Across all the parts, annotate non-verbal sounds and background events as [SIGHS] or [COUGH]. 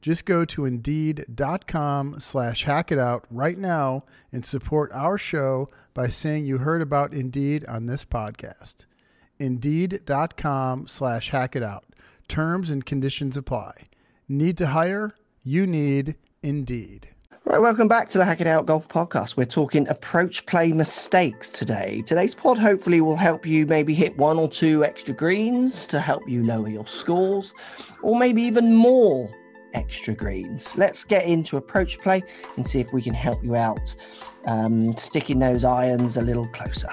Just go to Indeed.com slash hack it out right now and support our show by saying you heard about Indeed on this podcast. Indeed.com slash hack it out. Terms and conditions apply. Need to hire? You need Indeed. Right, welcome back to the Hack It Out Golf Podcast. We're talking approach play mistakes today. Today's pod hopefully will help you maybe hit one or two extra greens to help you lower your scores, or maybe even more extra greens. Let's get into approach play and see if we can help you out um, sticking those irons a little closer.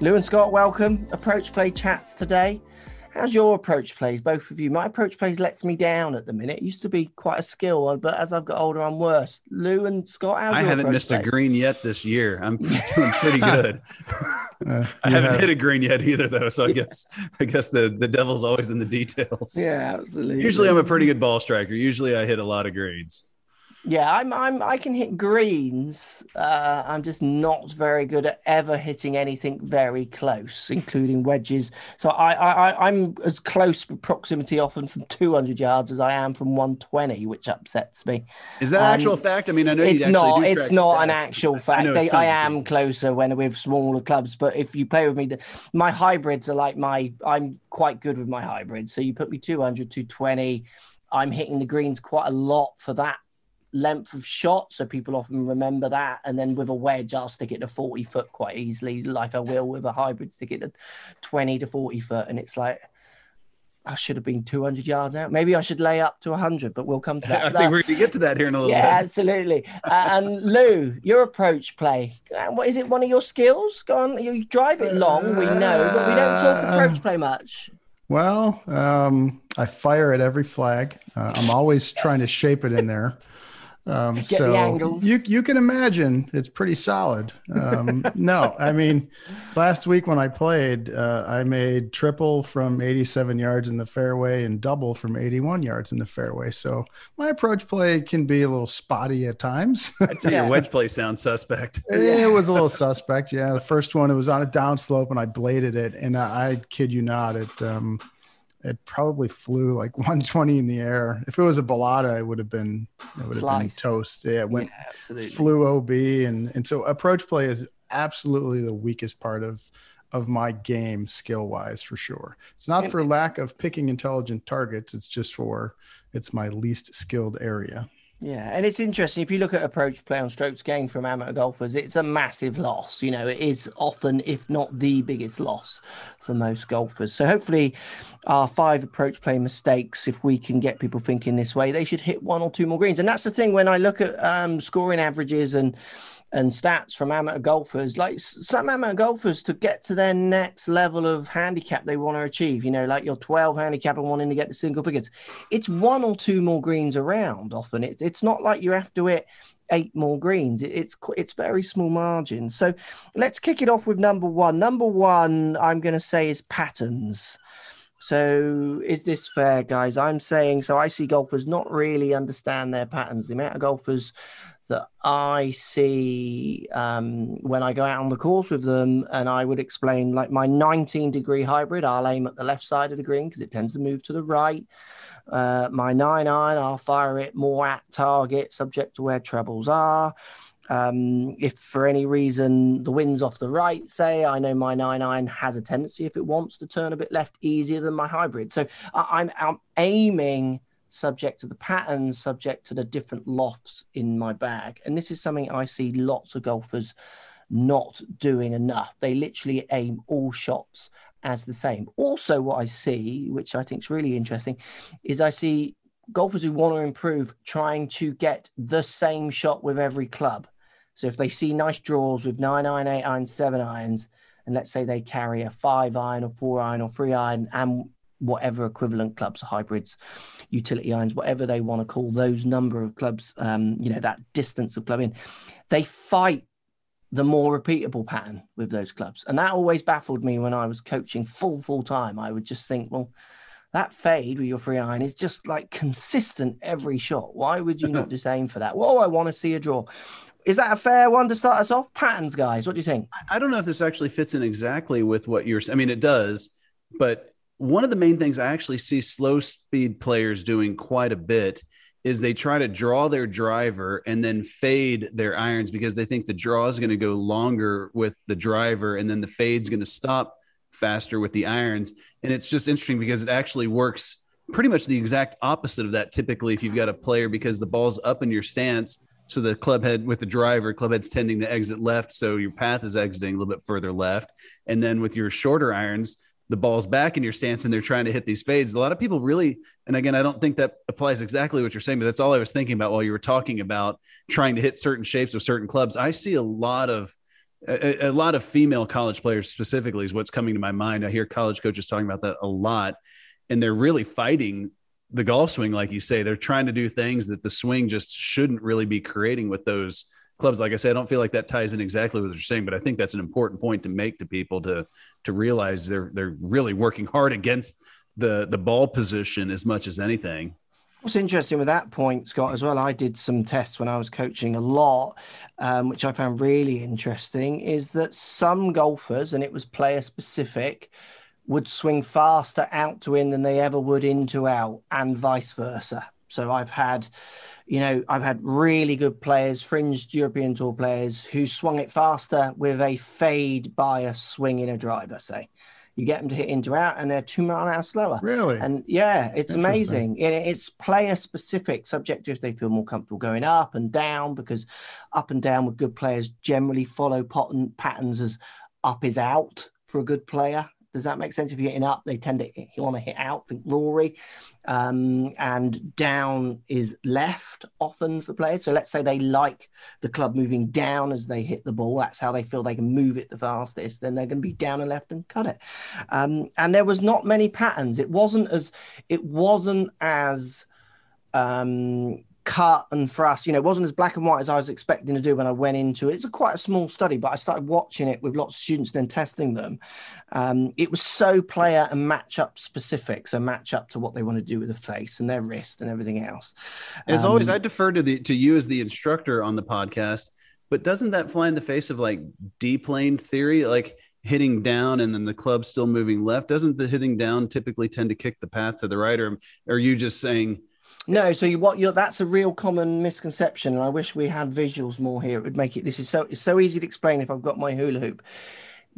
Lou and Scott, welcome. Approach play chats today. How's your approach plays, both of you? My approach plays lets me down at the minute. It used to be quite a skill, but as I've got older, I'm worse. Lou and Scott, how's I haven't missed play? a green yet this year. I'm [LAUGHS] doing pretty [LAUGHS] good. [LAUGHS] Uh, I haven't have... hit a green yet either, though. So I guess I guess the the devil's always in the details. Yeah, absolutely. Usually, I'm a pretty good ball striker. Usually, I hit a lot of greens. Yeah, I'm I'm I can hit greens. Uh, I'm just not very good at ever hitting anything very close, including wedges. So I, I I'm as close proximity often from 200 yards as I am from 120, which upsets me. Is that um, actual fact? I mean, I know it's not. It's not stats. an actual fact. I, they, I am closer when with smaller clubs, but if you play with me, my hybrids are like my. I'm quite good with my hybrids. So you put me 200, 220. I'm hitting the greens quite a lot for that length of shot, so people often remember that. And then with a wedge, I'll stick it to 40 foot quite easily, like I will with a hybrid, stick it to 20 to 40 foot. And it's like, I should have been 200 yards out. Maybe I should lay up to 100, but we'll come to [LAUGHS] that. I think we're going to get to that here in a little yeah, bit. Yeah, absolutely. uh, and Lou, your approach play, uh, what is it? One of your skills? Go on, you drive it long, we know, but we don't talk approach play much. Well, um, I fire at every flag. Uh, I'm always yes. trying to shape it in there. Um, Get so you you can imagine it's pretty solid. Um, [LAUGHS] no, I mean, last week when I played, uh, I made triple from 87 yards in the fairway and double from 81 yards in the fairway. So my approach play can be a little spotty at times. [LAUGHS] I'd say yeah. your wedge play sounds suspect. [LAUGHS] it was a little suspect. Yeah, the first one it was on a downslope and I bladed it, and I, I kid you not, it. Um, it probably flew like [LAUGHS] 120 in the air. If it was a balata, it would have been it would have been toast. Yeah, it went yeah, flew OB and and so approach play is absolutely the weakest part of of my game skill wise for sure. It's not for lack of picking intelligent targets. It's just for it's my least skilled area. Yeah, and it's interesting if you look at approach play on strokes gained from amateur golfers, it's a massive loss. You know, it is often, if not the biggest loss for most golfers. So hopefully, our five approach play mistakes, if we can get people thinking this way, they should hit one or two more greens. And that's the thing when I look at um, scoring averages and and stats from amateur golfers, like some amateur golfers to get to their next level of handicap they want to achieve, you know, like your 12 handicap and wanting to get the single figures, it's one or two more greens around often. It, it's not like you have to hit eight more greens. It, it's it's very small margins. So let's kick it off with number one. Number one, I'm going to say is patterns. So is this fair, guys? I'm saying so. I see golfers not really understand their patterns. The amount of golfers that I see um, when I go out on the course with them, and I would explain like my 19 degree hybrid, I'll aim at the left side of the green because it tends to move to the right. Uh, my 9 iron, I'll fire it more at target, subject to where trebles are. Um, if for any reason the wind's off the right, say, I know my 9 iron has a tendency, if it wants to turn a bit left, easier than my hybrid. So I, I'm aiming subject to the patterns, subject to the different lofts in my bag. And this is something I see lots of golfers not doing enough. They literally aim all shots as the same. Also, what I see, which I think is really interesting, is I see golfers who want to improve trying to get the same shot with every club. So if they see nice draws with nine iron, eight iron, seven irons, and let's say they carry a five iron or four iron or three iron and whatever equivalent clubs, hybrids, utility irons, whatever they want to call those number of clubs, um, you know, that distance of club in, they fight the more repeatable pattern with those clubs. And that always baffled me when I was coaching full, full time. I would just think, well, that fade with your free iron is just like consistent every shot. Why would you not [LAUGHS] just aim for that? Well, I want to see a draw. Is that a fair one to start us off? Patterns, guys. What do you think? I don't know if this actually fits in exactly with what you're. I mean, it does, but one of the main things I actually see slow speed players doing quite a bit is they try to draw their driver and then fade their irons because they think the draw is going to go longer with the driver and then the fade's going to stop faster with the irons. And it's just interesting because it actually works pretty much the exact opposite of that typically if you've got a player because the ball's up in your stance. So the club head with the driver, club head's tending to exit left. So your path is exiting a little bit further left. And then with your shorter irons, the ball's back in your stance and they're trying to hit these fades. A lot of people really, and again, I don't think that applies exactly what you're saying, but that's all I was thinking about while you were talking about trying to hit certain shapes of certain clubs. I see a lot of a, a, lot of female college players specifically is what's coming to my mind. I hear college coaches talking about that a lot, and they're really fighting the golf swing, like you say. They're trying to do things that the swing just shouldn't really be creating with those clubs. Like I said, I don't feel like that ties in exactly what you're saying, but I think that's an important point to make to people to to realize they're they're really working hard against the the ball position as much as anything. What's interesting with that point, Scott, as well, I did some tests when I was coaching a lot, um, which I found really interesting, is that some golfers, and it was player specific, would swing faster out to in than they ever would into out, and vice versa. So I've had you know, I've had really good players, fringed European Tour players, who swung it faster with a fade bias swing in a driver, say. You get them to hit into out, and they're two mile an hour slower. Really? And yeah, it's amazing. it's player specific, subject to if they feel more comfortable going up and down, because up and down with good players generally follow pattern, patterns as up is out for a good player does that make sense? If you're hitting up, they tend to want to hit out. Think Rory, um, and down is left often for players. So let's say they like the club moving down as they hit the ball. That's how they feel they can move it the fastest. Then they're going to be down and left and cut it. Um, and there was not many patterns. It wasn't as it wasn't as um, cut and thrust. You know, it wasn't as black and white as I was expecting to do when I went into it. It's a quite a small study, but I started watching it with lots of students, then testing them. Um, it was so player and matchup specific, so match up to what they want to do with the face and their wrist and everything else. As um, always, I defer to the to you as the instructor on the podcast. But doesn't that fly in the face of like D plane theory? Like hitting down and then the club still moving left doesn't the hitting down typically tend to kick the path to the right or are you just saying no, so you, what you're that's a real common misconception, and I wish we had visuals more here. It would make it. This is so it's so easy to explain if I've got my hula hoop.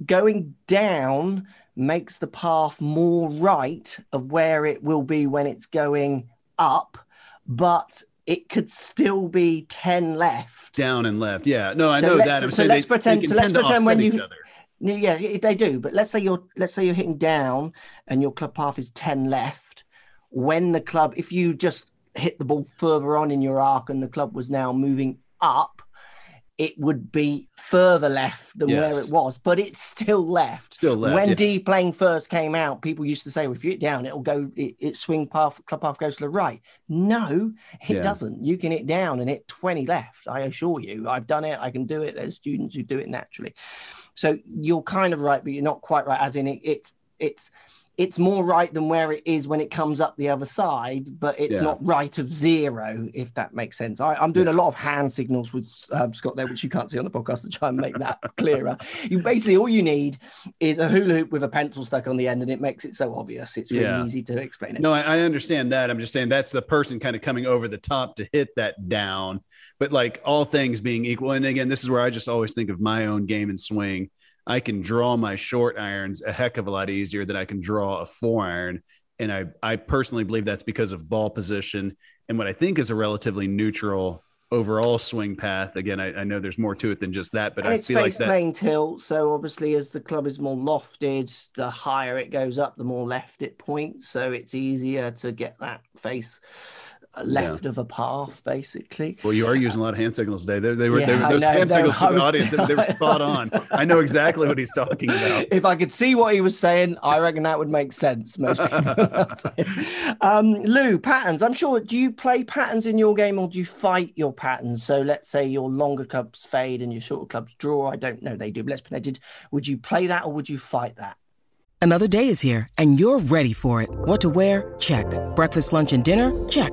Going down makes the path more right of where it will be when it's going up, but it could still be 10 left down and left yeah no i so know that I'm so let's they, pretend they so let's pretend when you yeah they do but let's say you're let's say you're hitting down and your club path is 10 left when the club if you just hit the ball further on in your arc and the club was now moving up, it would be further left than yes. where it was, but it's still left. Still left. When yeah. D plane first came out, people used to say, well, if you hit down, it'll go, it, it swing path, club path goes to the right. No, it yeah. doesn't. You can hit down and hit 20 left. I assure you, I've done it. I can do it. There's students who do it naturally. So you're kind of right, but you're not quite right. As in, it, it's, it's, it's more right than where it is when it comes up the other side, but it's yeah. not right of zero, if that makes sense. I, am doing yeah. a lot of hand signals with um, Scott there, which you can't see on the podcast to try and make that [LAUGHS] clearer. You basically all you need is a hula hoop with a pencil stuck on the end, and it makes it so obvious. It's really yeah. easy to explain it. No, I, I understand that. I'm just saying that's the person kind of coming over the top to hit that down. But like all things being equal, and again, this is where I just always think of my own game and swing I can draw my short irons a heck of a lot easier than I can draw a four iron. And I, I personally believe that's because of ball position and what I think is a relatively neutral overall swing path. Again, I, I, know there's more to it than just that, but and I it's feel face like that main tilt. So obviously, as the club is more lofted, the higher it goes up, the more left it points. So it's easier to get that face left yeah. of a path, basically. Well, you are using a lot of hand signals today. They, they were, yeah, they were those know, hand signals to the audience. they were spot on. I know exactly what he's talking about. [LAUGHS] If I could see what he was saying, I reckon that would make sense. Most [LAUGHS] um, Lou, patterns. I'm sure. Do you play patterns in your game or do you fight your patterns? So let's say your longer clubs fade and your shorter clubs draw. I don't know. They do. Let's pretend. Would you play that or would you fight that? Another day is here and you're ready for it. What to wear? Check. Breakfast, lunch, and dinner? Check.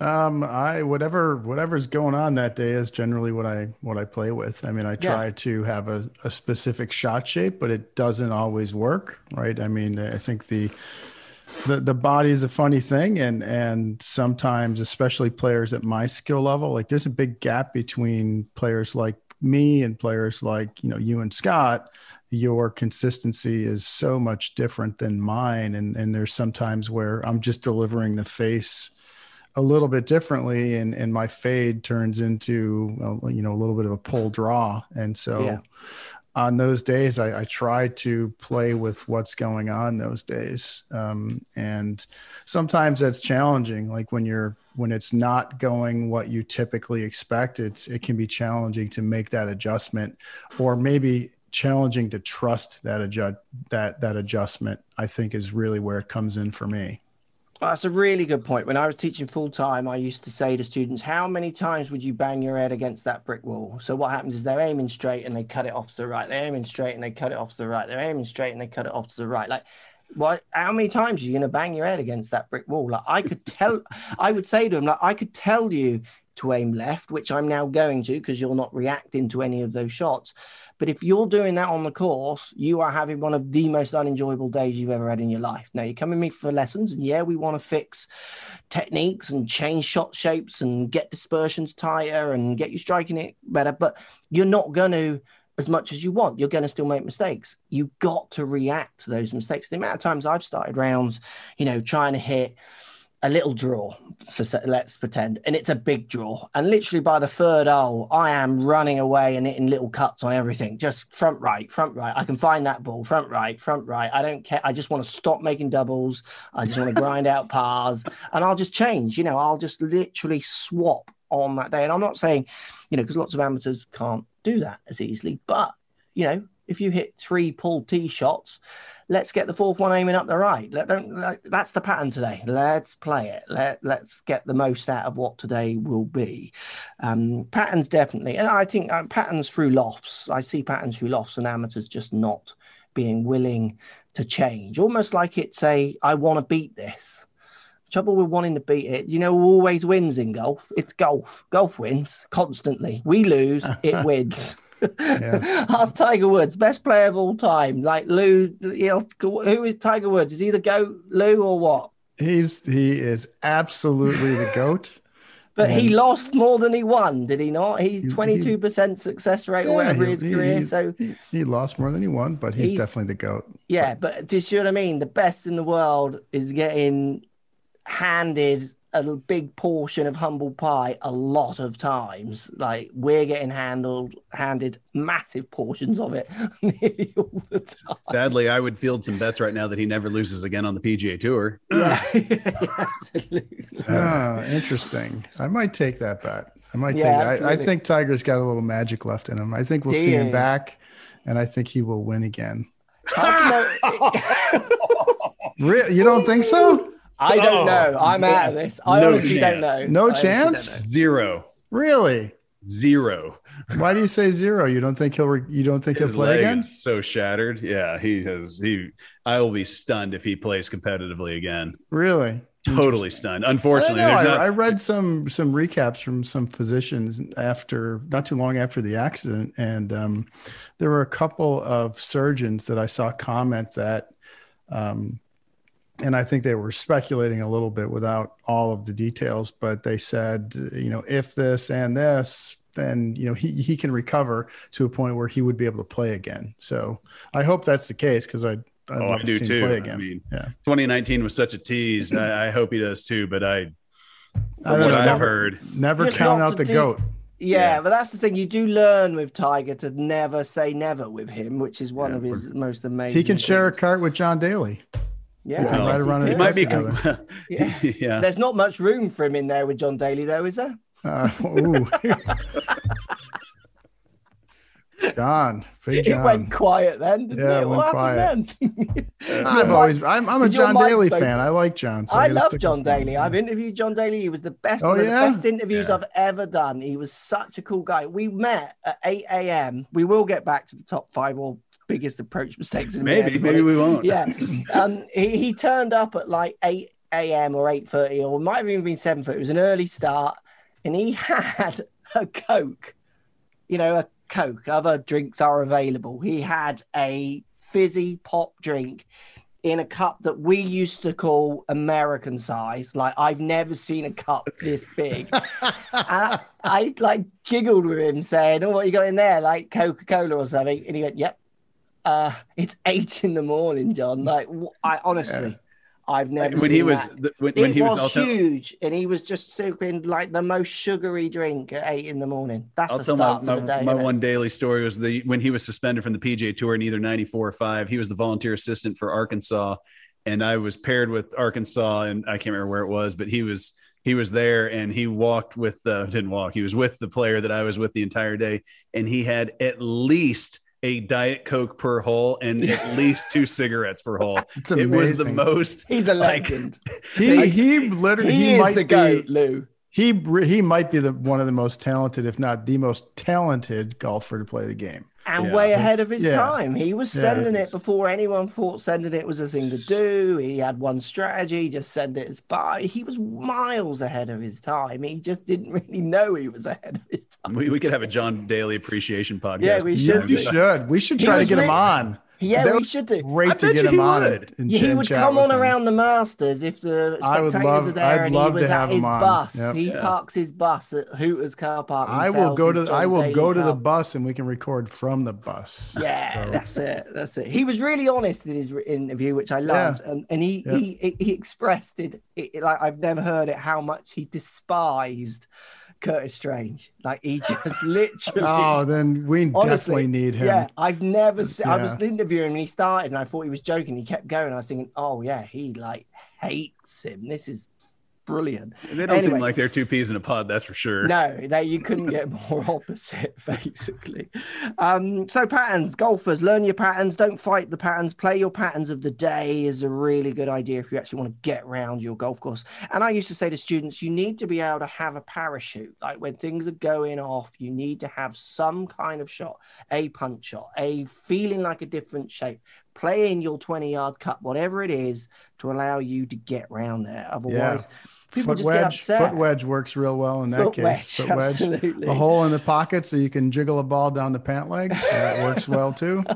Um, I whatever whatever's going on that day is generally what I what I play with. I mean, I try yeah. to have a, a specific shot shape, but it doesn't always work, right? I mean, I think the the the body is a funny thing, and and sometimes, especially players at my skill level, like there's a big gap between players like me and players like you know you and Scott. Your consistency is so much different than mine, and and there's sometimes where I'm just delivering the face a little bit differently and and my fade turns into you know a little bit of a pull draw. And so yeah. on those days I, I, try to play with what's going on those days. Um, and sometimes that's challenging. Like when you're when it's not going what you typically expect it's it can be challenging to make that adjustment or maybe challenging to trust that adjust that that adjustment i think is really where it comes in for me well, that's a really good point. When I was teaching full time, I used to say to students, How many times would you bang your head against that brick wall? So, what happens is they're aiming straight and they cut it off to the right. They're aiming straight and they cut it off to the right. They're aiming straight and they cut it off to the right. Like, what? How many times are you going to bang your head against that brick wall? Like, I could tell, I would say to them, like, I could tell you to aim left, which I'm now going to because you're not reacting to any of those shots. But if you're doing that on the course, you are having one of the most unenjoyable days you've ever had in your life. Now, you come with me for lessons, and yeah, we want to fix techniques and change shot shapes and get dispersions tighter and get you striking it better. But you're not going to as much as you want. You're going to still make mistakes. You've got to react to those mistakes. The amount of times I've started rounds, you know, trying to hit a little draw for let's pretend, and it's a big draw. And literally by the third hole, I am running away and hitting little cuts on everything, just front right, front right. I can find that ball, front right, front right. I don't care. I just want to stop making doubles. I just want to grind out pars, and I'll just change. You know, I'll just literally swap on that day. And I'm not saying, you know, because lots of amateurs can't do that as easily, but you know, if you hit three pull tee shots let's get the fourth one aiming up the right. Let, don't, let, that's the pattern today. Let's play it. Let, let's get the most out of what today will be. Um, patterns definitely. And I think uh, patterns through lofts. I see patterns through lofts and amateurs just not being willing to change. Almost like it's a, I want to beat this. Trouble with wanting to beat it, you know, always wins in golf? It's golf. Golf wins constantly. We lose, it [LAUGHS] wins yeah. [LAUGHS] Ask Tiger Woods, best player of all time. Like Lou, who is Tiger Woods? Is he the goat, Lou, or what? He's he is absolutely the goat. [LAUGHS] But and he lost more than he won, did he not? He's twenty two percent success rate yeah, or whatever he, his career. He, so he, he, lost more than he won, but he's, he's definitely the goat. Yeah, but, but do you see what I mean? The best in the world is getting handed a big portion of humble pie a lot of times. Like we're getting handled handed massive portions of it [LAUGHS] nearly all the time. Sadly, I would field some bets right now that he never loses again on the PGA Tour. [LAUGHS] Yeah, yeah [LAUGHS] absolutely. Ah, interesting. I might take that bet. I might yeah, take that. I, I, think Tiger's got a little magic left in him. I think we'll see him back, and I think he will win again. you don't think so? I don't oh, know. I'm out of this. I no honestly chance. don't know. No I chance. Know. Zero. Really? Zero. Why do you say zero? You don't think he'll? Re- you don't think His he'll play again? so shattered. Yeah, he has. He. I will be stunned if he plays competitively again. Really? totally stunned. Unfortunately, I, there's I, not. I read some some recaps from some physicians after not too long after the accident, and um, there were a couple of surgeons that I saw comment that, um, and I think they were speculating a little bit without all of the details, but they said, you know, if this and this, then you know he he can recover to a point where he would be able to play again. So I hope that's the case because I I'd oh, love I to do see too. him play I again. mean, yeah. 2019 was such a tease. I, I hope he does too. But I, I what I've heard, Never count out the do- goat. Yeah, Yeah. but that's the thing. You do learn with Tiger to never say never with him, which is one Yeah, of his most amazing. He can share a cart with John Daly. Yeah, They can I ride guess around he in he a could. might be. together. [LAUGHS] Yeah. yeah. There's not much room for him in there with John Daly, though, is there? Uh, [LAUGHS] ooh. John, big It went quiet then, didn't Yeah, it? it What went happened then? I've Your always, mic- I'm, I'm a John Daly spoke- fan. I like John. so I gotta love John with him. Daly. I've interviewed John Daly. He was the best, Oh, one of yeah? the best interviews Yeah. I've ever done. He was such a cool guy. We met at 8 a.m. We will get back to the top five or biggest approach mistakes. In a Maybe, maybe we won't. yeah. Um, he, he turned up at like 8 a.m. or 8.30 or might have even been 7.30. It was an early start and he [LAUGHS] had a Coke, you know, a Coke. Other drinks are available. He had a fizzy pop drink in a cup that we used to call American size. Like I've never seen a cup this big. [LAUGHS] I, I like giggled with him saying, Oh, what you got in there? Like Coca-Cola or something. And he went, Yep. Uh, it's eight in the morning, John. Like I honestly, I've never when seen he was the- when, when he was, was, I'll huge, and he was just sipping like the most sugary drink at eight in the morning. That's I'll the tell my, start my, the day. my one daily story was the when he was suspended from the PGA Tour in either '94 or '5. He was the volunteer assistant for Arkansas, and I was paired with Arkansas, and I can't remember where it was, but he was he was there, and he walked with the didn't walk. He was with the player that I was with the entire day, and he had at least a diet coke per hole and at [LAUGHS] least two cigarettes per hole. [LAUGHS] It's It was the most. He's a like- legend. [LAUGHS] He, he literally, he, he, is the goat, Lou. he, he might be the one of the most talented, if not the most talented golfer to play the game. And Yeah. way ahead of his Yeah. time. He was Yeah. sending it before anyone thought sending it was a thing to do. He had one strategy, just send it as far. He was miles ahead of his time. He just didn't really know he was ahead of his time. We, we could have a John Daly appreciation podcast. Yeah, we Yeah, should we should. We should try to was get him on. Yeah, That we should do. Great I to bet get you him he on. would. Yeah, he would come on him. around the Masters if the I would spectators love- are there I'd and love he was at have him his bus. Yep. He Yeah. parks his bus at Hooters car park. I will go his to. I will Daly go to the bus and we can record from the bus. Yeah, So- that's it. That's it. He was really honest in his interview, which I loved, and and he Yeah. he he expressed it, it like I've never heard it how much he despised Curtis Strange. Like he just [LAUGHS] literally. Oh, then we Honestly, definitely need him. Yeah, I've never seen. I was interviewing him and he started, and I thought he was joking. He kept going. I was thinking, oh yeah, he like hates him. This is brilliant. They don't seem like they're two peas in a pod, that's for sure. No, they, you couldn't get [LAUGHS] more opposite, [LAUGHS] basically. Um, so patterns, golfers, learn your patterns. Don't fight the patterns. Play your patterns of the day is a really good idea if you actually want to get around your golf course. And I used to say to students, you need to be able to have a parachute. Like when things are going off, you need to have some kind of shot, a punch shot, a feeling like a different shape. Play in your 20 yard cut, whatever it is, to allow you to get round there. Otherwise, people Foot just get wedge. upset. Foot wedge works real well in that Foot case. wedge, Foot wedge. absolutely. A hole in the pocket so you can jiggle a ball down the pant leg. That works well too. [LAUGHS]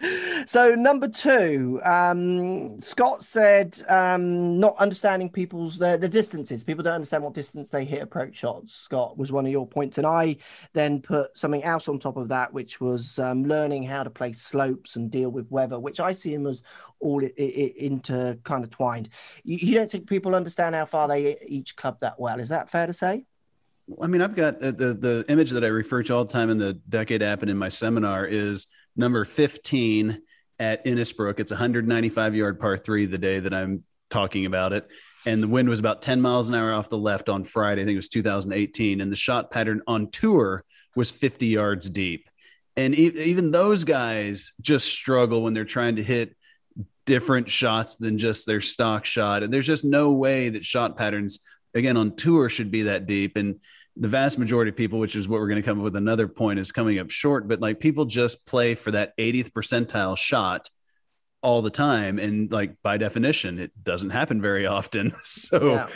[LAUGHS] So number two, um, Scott said um, not understanding people's the, the distances. People don't understand what distance they hit approach shots. Scott was one of your points, and I then put something else on top of that, which was um, learning how to play slopes and deal with weather, which I see them as all i- i- inter kind of twined. You, you don't think people understand how far they each club that well? Is that fair to say? I mean, I've got uh, the the image that I refer to all the time in the Decade app and in my seminar is number 15 at Innisbrook. It's 195 yard par three the day that I'm talking about it. And the wind was about 10 miles an hour off the left on Friday. I think it was 2018. And the shot pattern on tour was 50 yards deep. And e- even those guys just struggle when they're trying to hit different shots than just their stock shot. And there's just no way that shot patterns, again, on tour should be that deep. And the vast majority of people, which is what we're going to come up with another point, is coming up short. But like people just play for that 80th percentile shot all the time. And like by definition, it doesn't happen very often. [LAUGHS] So yeah.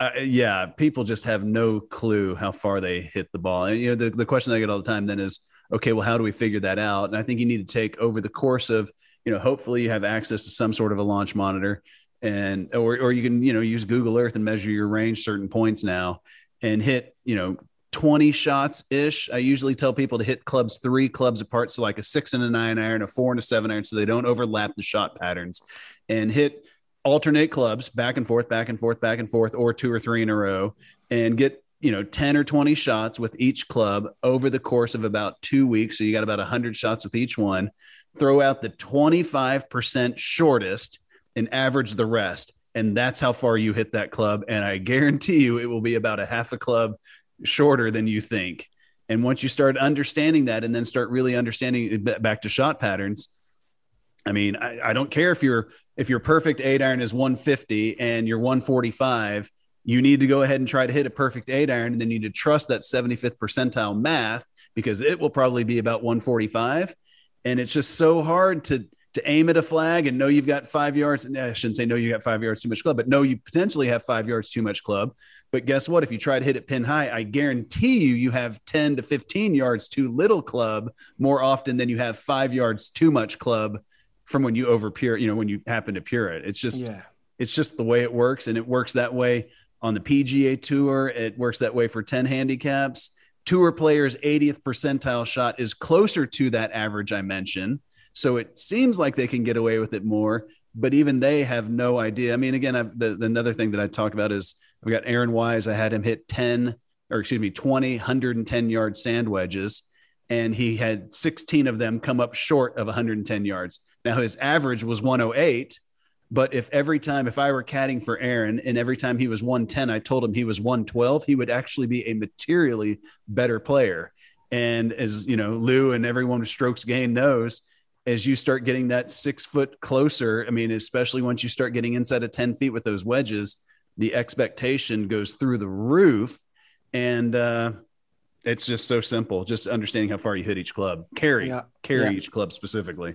Uh, yeah, people just have no clue how far they hit the ball. And you know, the, the question I get all the time then is, okay, well, how do we figure that out? And I think you need to take over the course of, you know, hopefully you have access to some sort of a launch monitor and or or you can, you know, use Google Earth and measure your range certain points now and hit, you know, 20 shots ish. I usually tell people to hit clubs three clubs apart. So, like a six and a nine iron, a four and a seven iron, so they don't overlap the shot patterns and hit alternate clubs back and forth, back and forth, back and forth, or two or three in a row and get, you know, 10 or 20 shots with each club over the course of about two weeks. So, you got about 100 shots with each one. Throw out the 25% shortest and average the rest. And that's how far you hit that club. And I guarantee you it will be about a half a club shorter than you think. And once you start understanding that and then start really understanding eh, back to shot patterns, I mean, I, I don't care if your if your perfect eight iron is 150 and you're 145, you need to go ahead and try to hit a perfect eight iron, and then you need to trust that 75th percentile math because it will probably be about 145. And it's just so hard to to aim at a flag and know you've got five yards. And I shouldn't say no, you got five yards too much club, but no, you potentially have five yards too much club. But guess what? If you try to hit it pin high, I guarantee you, you have 10 to 15 yards too little club more often than you have five yards too much club from when you over pure, you know, when you happen to pure it. It's just, yeah. it's just the way it works. And it works that way on the PGA tour. It works that way for 10 handicaps. Tour players' 80th percentile shot is closer to that average I mentioned so it seems like they can get away with it more, but even they have no idea. I mean, again, I've, the, the another thing that I talk about is we got Aaron Wise. I had him hit 10 or excuse me, 20, 110 yard sand wedges. And he had 16 of them come up short of 110 yards. Now his average was 108. But if every time, if I were caddying for Aaron and every time he was 110, I told him he was 112, he would actually be a materially better player. And as you know, Lou and everyone with strokes gain knows, as you start getting that six foot closer, I mean, especially once you start getting inside of 10 feet with those wedges, the expectation goes through the roof. And uh, it's just so simple, just understanding how far you hit each club, carry, yeah. carry yeah. each club specifically.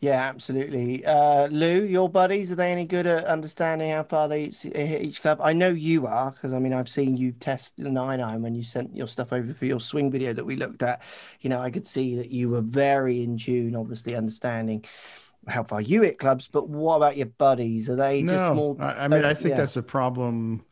Yeah, absolutely. Uh, Lou, your buddies, are they any good at understanding how far they hit each club? I know you are, because I mean, I've seen you test the nine iron when you sent your stuff over for your swing video that we looked at. You know, I could see that you were very in tune, obviously understanding how far you hit clubs. But what about your buddies? Are they just small? I, I mean, I think yeah. that's a problem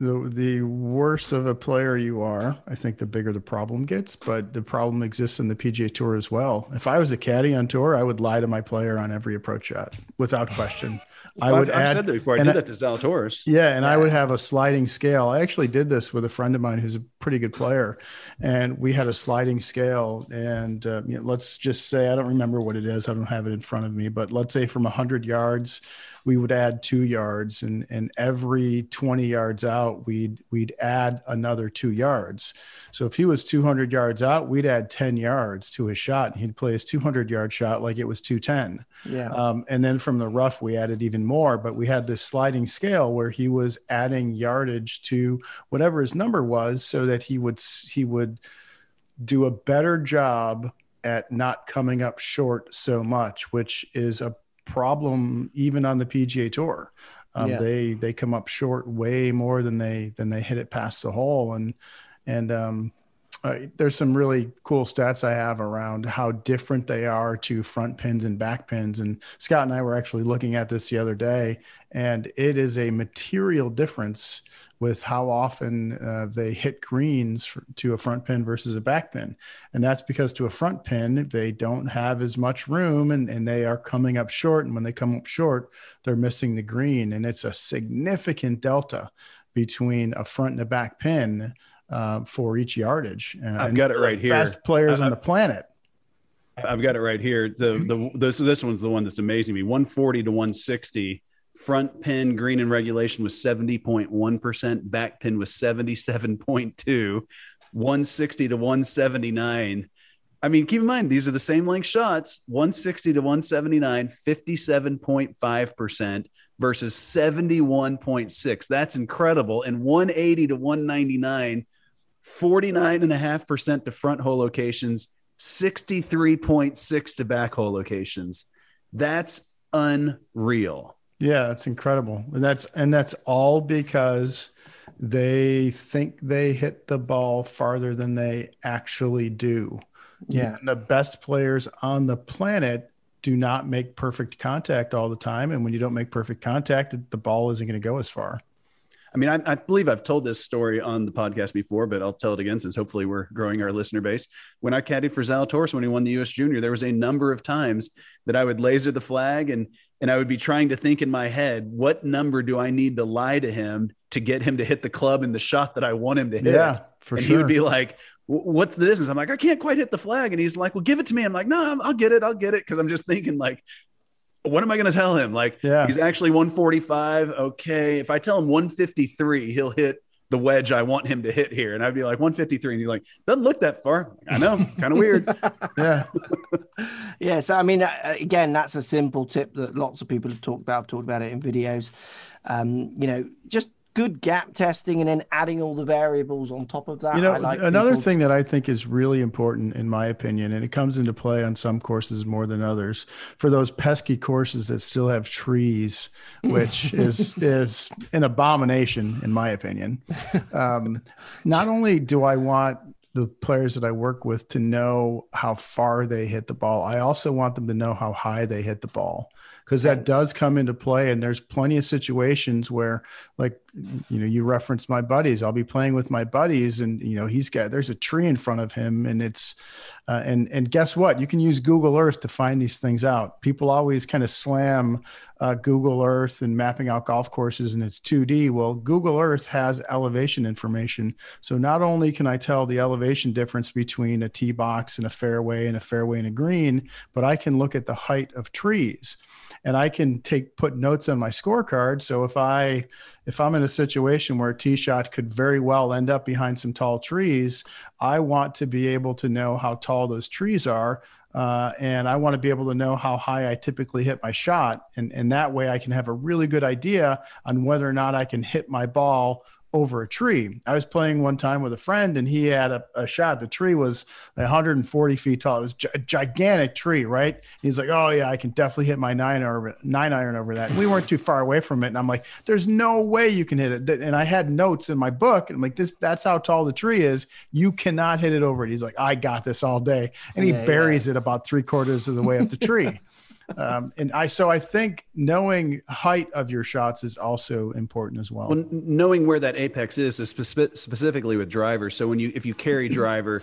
the the worse of a player you are, I think the bigger the problem gets. But the problem exists in the PGA Tour as well. If I was a caddy on tour, I would lie to my player on every approach shot without question. I would I've, add, I've said that before. I did I, that to Zalatoris. Yeah, and yeah. I would have a sliding scale. I actually did this with a friend of mine who's a pretty good player, and we had a sliding scale. And uh, you know, let's just say I don't remember what it is. I don't have it in front of me, but let's say from hundred yards, we would add two yards, and and every twenty yards out, we'd we'd add another two yards. So if he was two hundred yards out, we'd add ten yards to his shot, and he'd play his two hundred yard shot like it was two ten. Yeah. Um, and then from the rough, we added even more, but we had this sliding scale where he was adding yardage to whatever his number was, so that he would he would do a better job at not coming up short so much, which is a problem even on the PGA Tour. Um, yeah. They they come up short way more than they than they hit it past the hole, and and um, uh, there's some really cool stats I have around how different they are to front pins and back pins. And Scott and I were actually looking at this the other day, and it is a material difference with how often uh, they hit greens for, to a front pin versus a back pin. And that's because to a front pin, they don't have as much room and, and they are coming up short. And when they come up short, they're missing the green. And it's a significant delta between a front and a back pin uh, for each yardage. Uh, I've got it right here. Best players uh, on the planet. I've got it right here. The the this this one's the one that's amazing me. 140 to 160. Front pin green in regulation was 70.1%. Back pin was 77.2. 160 to 179. I mean, keep in mind these are the same length shots. 160 to 179, 57.5% versus 71.6. That's incredible. And 180 to 199, 49.5% to front hole locations, 63.6 to back hole locations. That's unreal. Yeah, it's incredible. And that's and that's all because they think they hit the ball farther than they actually do. Yeah. And the best players on the planet do not make perfect contact all the time. And when you don't make perfect contact, the ball isn't going to go as far. I mean, I, I, believe I've told this story on the podcast before, but I'll tell it again since hopefully we're growing our listener base. When I caddied for Zalatoris when he won the U.S. Junior, there was a number of times that I would laser the flag and and I would be trying to think in my head, what number do I need to lie to him to get him to hit the club in the shot that I want him to hit? Yeah, for and sure. he would be like, "What's the distance?" I'm like, "I can't quite hit the flag," and he's like, "Well, give it to me." I'm like, "No, I'll get it. I'll get it," because I'm just thinking like, what am I going to tell him? Like, yeah. he's actually 145. Okay. If I tell him 153, he'll hit the wedge I want him to hit here. And I'd be like 153. And you're like, doesn't look that far. I know. kind of weird. [LAUGHS] yeah. [LAUGHS] yeah. So, I mean, uh, again, that's a simple tip that lots of people have talked about. I've talked about it in videos. Um, you know, just good gap testing and then adding all the variables on top of that. You know, like another people... thing that I think is really important, in my opinion, and it comes into play on some courses more than others, for those pesky courses that still have trees, [LAUGHS] which is is an abomination, in my opinion. [LAUGHS] Um, not only do I want the players that I work with to know how far they hit the ball, I also want them to know how high they hit the ball because that does come into play. And there's plenty of situations where, like, you know, you referenced my buddies. I'll be playing with my buddies, and you know, he's got there's a tree in front of him, and it's uh, and and guess what? You can use Google Earth to find these things out. People always kind of slam uh, Google Earth and mapping out golf courses, and it's 2D. Well, Google Earth has elevation information, so not only can I tell the elevation difference between a tee box and a fairway and a fairway and a green, but I can look at the height of trees and I can take put notes on my scorecard. So if I if I'm in a situation where a tee shot could very well end up behind some tall trees, I want to be able to know how tall those trees are. Uh, and I want to be able to know how high I typically hit my shot. And, and that way I can have a really good idea on whether or not I can hit my ball over a tree. I was playing one time with a friend and he had a, a shot. The tree was 140 feet tall. It was a gigantic tree, right? He's like, "Oh yeah, I can definitely hit my nine over nine iron over that." And we weren't too far away from it, and I'm like, "There's no way you can hit it." And I had notes in my book, and I'm like, "This that's how tall the tree is. You cannot hit it over it." He's like, "I got this all day," and he yeah, buries yeah. it about three quarters of the way up the tree. Um, and I so I think knowing height of your shots is also important as well. Well, knowing where that apex is, is spe- specifically with drivers. So when you if you carry driver,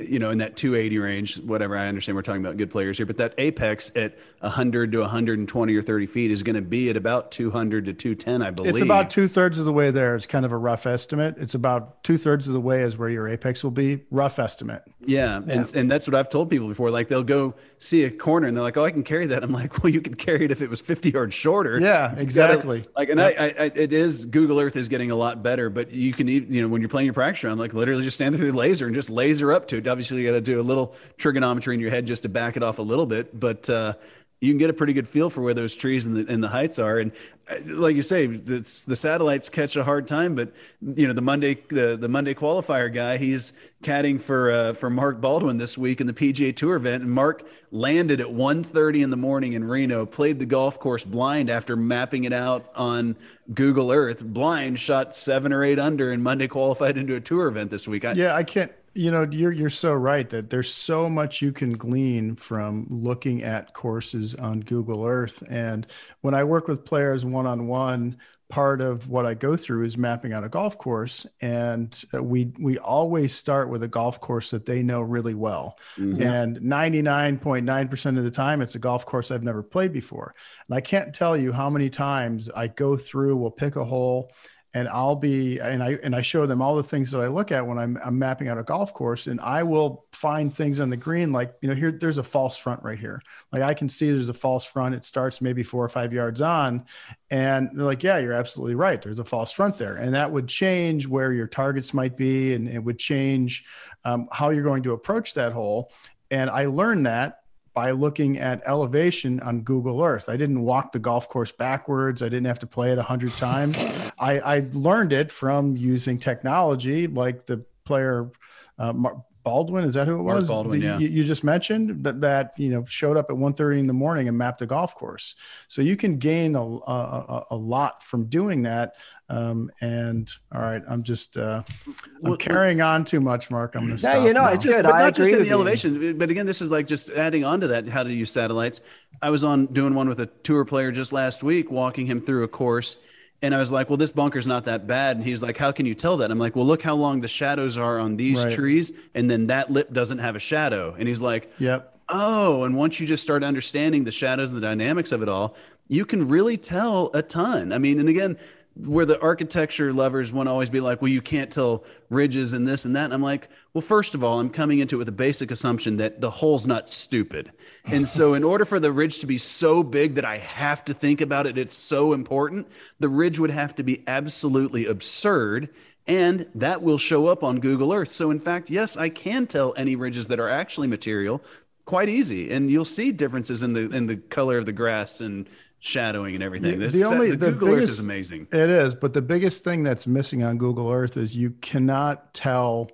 you know, in that 280 range, whatever. I understand we're talking about good players here, but that apex at 100 to 120 or 30 feet is going to be at about 200 to 210, I believe. It's about two thirds of the way there. It's kind of a rough estimate. It's about two thirds of the way is where your apex will be. Rough estimate. Yeah, yeah. And, and that's what I've told people before. Like they'll go see a corner and they're like, "Oh, I can carry that." I'm like, "Well, you could carry it if it was 50 yards shorter." Yeah, exactly. Gotta, like, and yep. I, I, it is Google Earth is getting a lot better, but you can, you know, when you're playing your practice round, like literally just stand there with the laser and just laser up to Obviously, you got to do a little trigonometry in your head just to back it off a little bit, but uh, you can get a pretty good feel for where those trees and the, and the heights are. And uh, like you say, the satellites catch a hard time, but you know, the Monday, the, the Monday qualifier guy, he's caddying for, uh, for Mark Baldwin this week in the PGA tour event. And Mark landed at 1.30 in the morning in Reno, played the golf course blind after mapping it out on Google Earth blind shot seven or eight under and Monday qualified into a tour event this week. I, yeah. I can't, you know you're you're so right that there's so much you can glean from looking at courses on Google Earth. And when I work with players one on one part of what I go through is mapping out a golf course. And we we always start with a golf course that they know really well. Mm-hmm. and 99.9% of the time it's a golf course I've never played before. And I can't tell you how many times I go through we'll pick a hole and I'll be and I and I show them all the things that I look at when I'm, I'm mapping out a golf course, and I will find things on the green like you know here there's a false front right here. Like I can see there's a false front. It starts maybe four or five yards on, and they're like, yeah, you're absolutely right. There's a false front there, and that would change where your targets might be, and it would change um, how you're going to approach that hole. And I learned that by looking at elevation on Google Earth. I didn't walk the golf course backwards. I didn't have to play it a hundred times. [LAUGHS] I, I, learned it from using technology like the player uh, Baldwin. Is that who it was? Mark? Baldwin, yeah. You, you, just mentioned that, that, you know, showed up at 1.30 in the morning and mapped a golf course. So you can gain a, a, a lot from doing that. Um, and all right, I'm just uh, I'm well, carrying on too much, Mark. I'm going to stop. No, you know, now. it's good. But I not just in the you. elevation, but again, this is like just adding on to that. How to use satellites. I was on doing one with a tour player just last week, walking him through a course, and I was like, "Well, this bunker's not that bad." And he's like, "How can you tell that?" I'm like, "Well, look how long the shadows are on these right. trees, and then that lip doesn't have a shadow." And he's like, "Yep." Oh, and once you just start understanding the shadows and the dynamics of it all, you can really tell a ton. I mean, and again, where the architecture lovers want to always be like, well, you can't tell ridges and this and that. And I'm like, well, first of all, I'm coming into it with a basic assumption that the hole's not stupid. And so, in order for the ridge to be so big that I have to think about it, it's so important, the ridge would have to be absolutely absurd. And that will show up on Google Earth. So, in fact, yes, I can tell any ridges that are actually material quite easy. And you'll see differences in the in the color of the grass and shadowing and everything. The, the only the, the Google biggest, Earth is amazing. It is, but the biggest thing that's missing on Google Earth is you cannot tell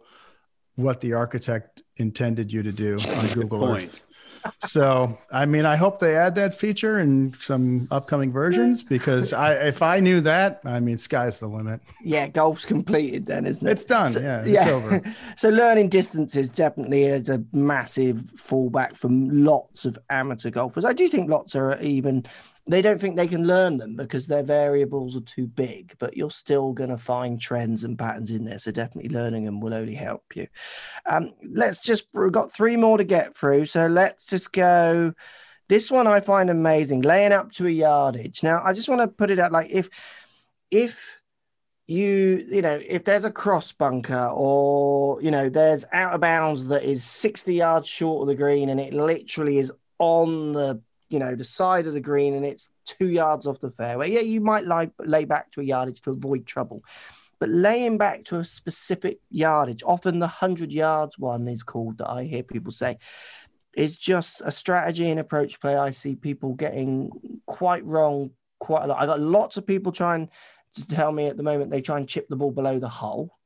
what the architect intended you to do on [LAUGHS] Google Earth. So, I mean, I hope they add that feature in some upcoming versions because I, if I knew that, I mean, sky's the limit. Yeah, golf's completed then, isn't it? It's done. So, yeah, yeah, it's over. [LAUGHS] so, learning distances definitely is a massive fallback from lots of amateur golfers. I do think lots are even they don't think they can learn them because their variables are too big, but you're still going to find trends and patterns in there. So definitely learning them will only help you. Um, let's just, we've got three more to get through. So let's just go. This one I find amazing, laying up to a yardage. Now, I just want to put it out like if, if, you you know if there's a cross bunker or you know there's out of bounds that is 60 yards short of the green and it literally is on the you know, the side of the green and it's two yards off the fairway, yeah, you might lie, lay back to a yardage to avoid trouble. But laying back to a specific yardage, often the 100 yards one is called that I hear people say, is just a strategy and approach play I see people getting quite wrong quite a lot. I got lots of people trying to tell me at the moment they try and chip the ball below the hole.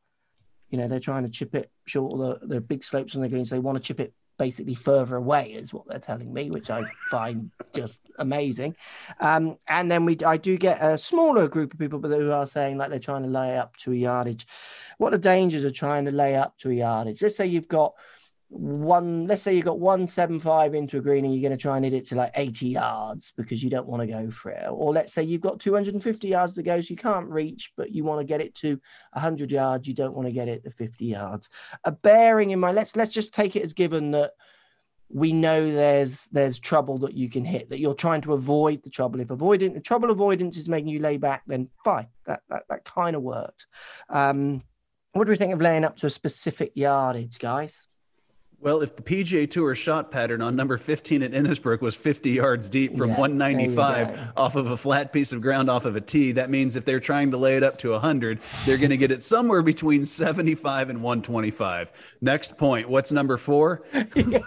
You know, they're trying to chip it short of the, the big slopes on the greens. They want to chip it basically further away is what they're telling me which i [LAUGHS] find just amazing um, and then we i do get a smaller group of people who are saying like they're trying to lay up to a yardage what are the dangers of trying to lay up to a yardage let's say you've got one let's say you've got 175 into a green and you're going to try and hit it to like 80 yards because you don't want to go for it. Or let's say you've got 250 yards to go so you can't reach but you want to get it to 100 yards you don't want to get it to 50 yards. A bearing in mind let's let's just take it as given that we know there's there's trouble that you can hit that you're trying to avoid the trouble. If avoiding the trouble avoidance is making you lay back then fine that that, that kind of works. Um what do we think of laying up to a specific yardage guys well, if the PGA Tour shot pattern on number 15 at Innisbrook was 50 yards deep from yeah, 195 off of a flat piece of ground off of a tee, that means if they're trying to lay it up to 100, they're going to get it somewhere between 75 and 125. Next point. What's number four? [LAUGHS] Yeah,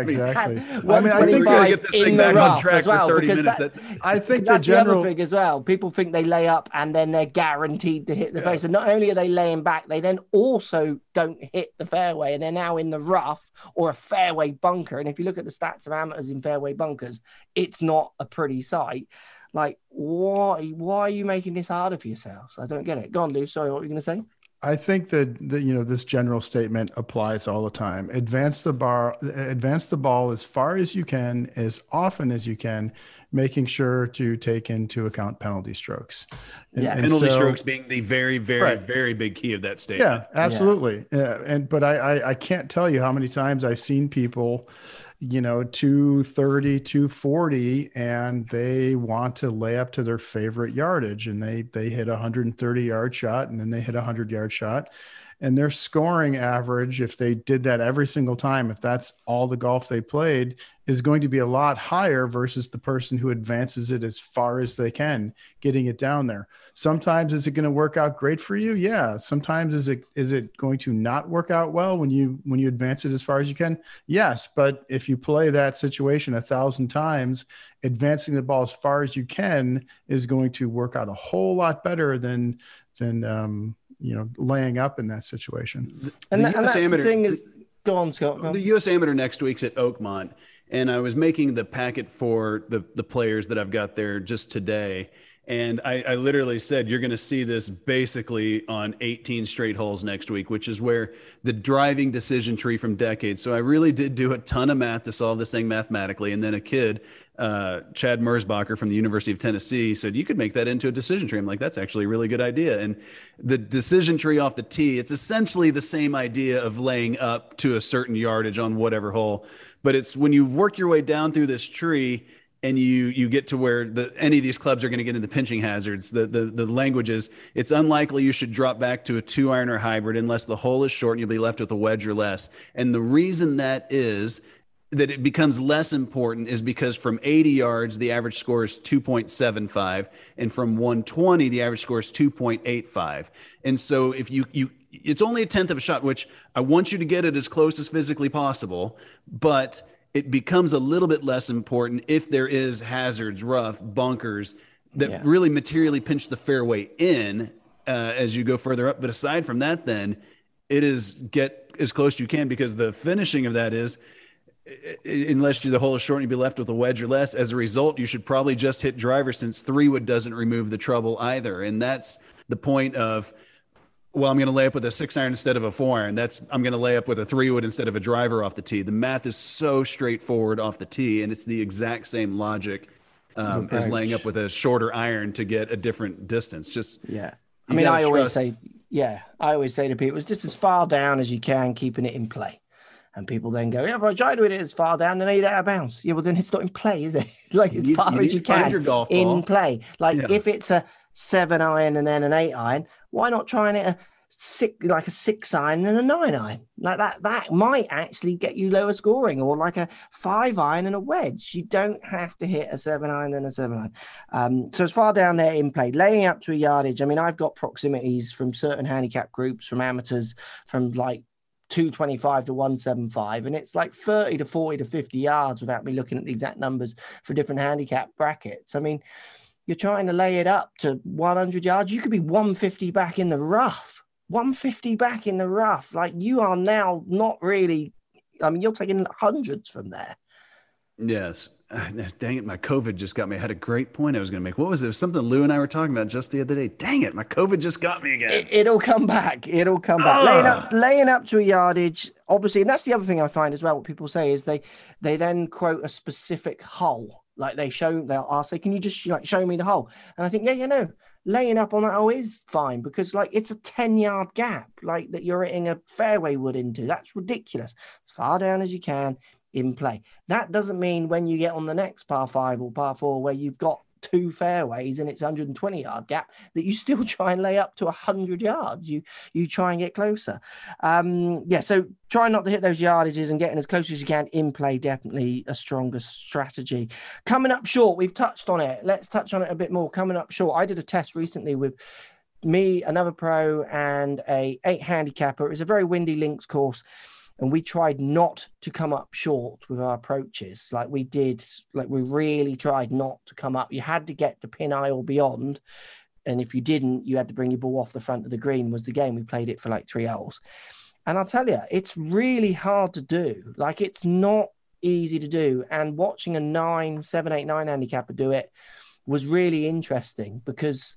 exactly. I mean, I think we get this thing back on track well, for 30 minutes. That, I think that's the general the other thing as well. People think they lay up and then they're guaranteed to hit the yeah. face. And not only are they laying back, they then also don't hit the fairway and they're now in the rough or a fairway bunker. And if you look at the stats of amateurs in fairway bunkers, it's not a pretty sight. Like, why why are you making this harder for yourselves? I don't get it. Go on, Lou. Sorry, what were you going to say? I think that, that you know this general statement applies all the time. Advance the bar, advance the ball as far as you can, as often as you can. making sure to take into account penalty strokes. And, yeah, penalty so, strokes being the very, very, right. very big key of that statement. Yeah, absolutely. Yeah. yeah. And but I, I I can't tell you how many times I've seen people you know 230 240 and they want to lay up to their favorite yardage and they they hit a 130 yard shot and then they hit a 100 yard shot and their scoring average if they did that every single time if that's all the golf they played is going to be a lot higher versus the person who advances it as far as they can getting it down there. Sometimes is it going to work out great for you? Yeah. Sometimes is it is it going to not work out well when you when you advance it as far as you can? Yes. But if you play that situation a thousand times advancing the ball as far as you can is going to work out a whole lot better than than um, you know laying up in that situation. The, and, the and that's amateur, the thing is, go on, Scott. Go on. The U.S. Amateur next week's at Oakmont, and I was making the packet for the the players that I've got there just today. And I, I, literally said, you're going to see this basically on 18 straight holes next week, which is where the driving decision tree from decades. So I really did do a ton of math to solve this thing mathematically. And then a kid, uh, Chad Mersbacher from the University of Tennessee, said, you could make that into a decision tree. I'm like, that's actually a really good idea. And the decision tree off the tee, it's essentially the same idea of laying up to a certain yardage on whatever hole. But it's when you work your way down through this tree, and you you get to where the any of these clubs are going to get into pinching hazards. The, the the language is it's unlikely you should drop back to a two iron or hybrid unless the hole is short and you'll be left with a wedge or less. And the reason that is that it becomes less important is because from 80 yards the average score is 2.75 and from 120 the average score is 2.85 and so if you you it's only a tenth of a shot which i want you to get it as close as physically possible but it becomes a little bit less important if there is hazards, rough, bunkers that yeah. really materially pinch the fairway in uh, as you go further up. But aside from that, then it is get as close as you can because the finishing of that is unless you the hole is short and you be left with a wedge or less. As a result, you should probably just hit driver since three wood doesn't remove the trouble either. And that's the point of well, I'm going to lay up with a six iron instead of a four iron. That's I'm going to lay up with a three wood instead of a driver off the tee. The math is so straightforward off the tee, and it's the exact same logic um, as laying up with a shorter iron to get a different distance. Just yeah. I mean, I always say yeah. I always say to people, it's just as far down as you can, keeping it in play. And people then go, yeah, if I try to hit it as far down, then I hit out of bounds. Yeah, well, then it's not in play, is it? [LAUGHS] like as you, far you as you can in play. Like yeah. if it's a seven iron and then an eight iron, why not try and hit a six like a six iron and a nine iron? Like that that might actually get you lower scoring or like a five iron and a wedge. You don't have to hit a seven iron and a seven iron. Um, so as far down there in play. Laying up to a yardage i mean i've got proximities from certain handicap groups from amateurs from like 225 to 175 and it's like 30 to 40 to 50 yards without me looking at the exact numbers for different handicap brackets. I mean you're trying to lay it up to 100 yards you could be 150 back in the rough 150 back in the rough. Like you are now not really, I mean, you're taking hundreds from there. Yes. [SIGHS] Dang it, my COVID just got me. I had a great point I was going to make. What was it? it was something Lou and I were talking about just the other day. Dang it, my COVID just got me again. It, will come back. It'll come back. Ah! Laying up, laying up to a yardage, obviously, and that's the other thing I find as well. What people say is they they then quote a specific hole. Like they show, they'll ask, say, "Can you just like show me the hole?" And I think, yeah, you know, laying up on that hole is fine because like it's a 10 yard gap like that you're hitting a fairway wood into. That's ridiculous. As far down as you can in play. That doesn't mean when you get on the next par five or par four where you've got two fairways and it's 120 yard gap that you still [LAUGHS] try and lay up to 100 yards. You you try and get closer. Um yeah so try not to hit those yardages and getting as close as you can. In play definitely a stronger strategy. Coming up short we've touched on it. Let's touch on it a bit more. Coming up short i did a test recently with me another pro and a eight handicapper. It was a very windy links course and we tried not to come up short with our approaches. Like we did like we really tried not to come up. You had to get to pin eye or beyond. And if you didn't you had to bring your ball off the front of the green was the game. We played it for like three hours and i'll tell you it's really hard to do. Like it's not easy to do. And watching a nine seven eight nine handicapper do it was really interesting because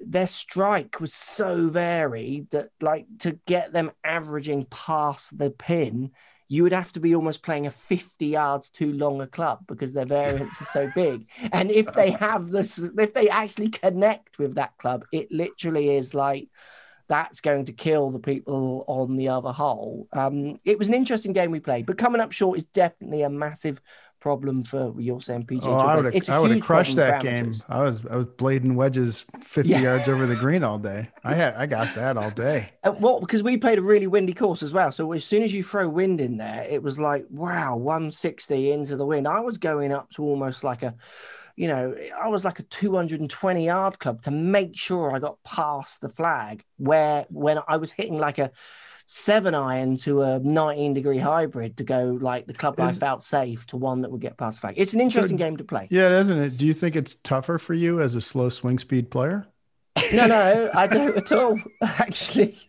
their strike was so varied that like to get them averaging past the pin you would have to be almost playing a 50 yards too long a club because their variance is so big. [LAUGHS] And if they have this, if they actually connect with that club, it literally is like that's going to kill the people on the other hole. Um, it was an interesting game we played, but coming up short is definitely a massive problem for you're saying PJ. Oh, I would have, I would have crushed that game. I was I was blading wedges 50 yeah. yards over the [LAUGHS] green all day. I had I got that all day. Uh, well, because we played a really windy course as well. So as soon as you throw wind in there, it was like wow, 160 into the wind. I was going up to almost like a you know, I was like a 220 yard club to make sure I got past the flag where when I was hitting like a seven iron to a 19 degree hybrid to go like the club life felt safe to one that would get past the flag. It's an interesting so, game to play. Yeah, isn't it? Do you think it's tougher for you as a slow swing speed player? no, no, I don't at all. [LAUGHS] Actually. [LAUGHS]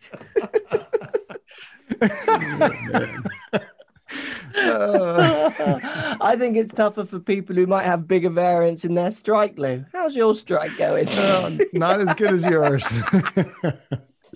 I think it's tougher for people who might have bigger variance in their strike, Lou. How's your strike going? Uh, not as good as yours. [LAUGHS]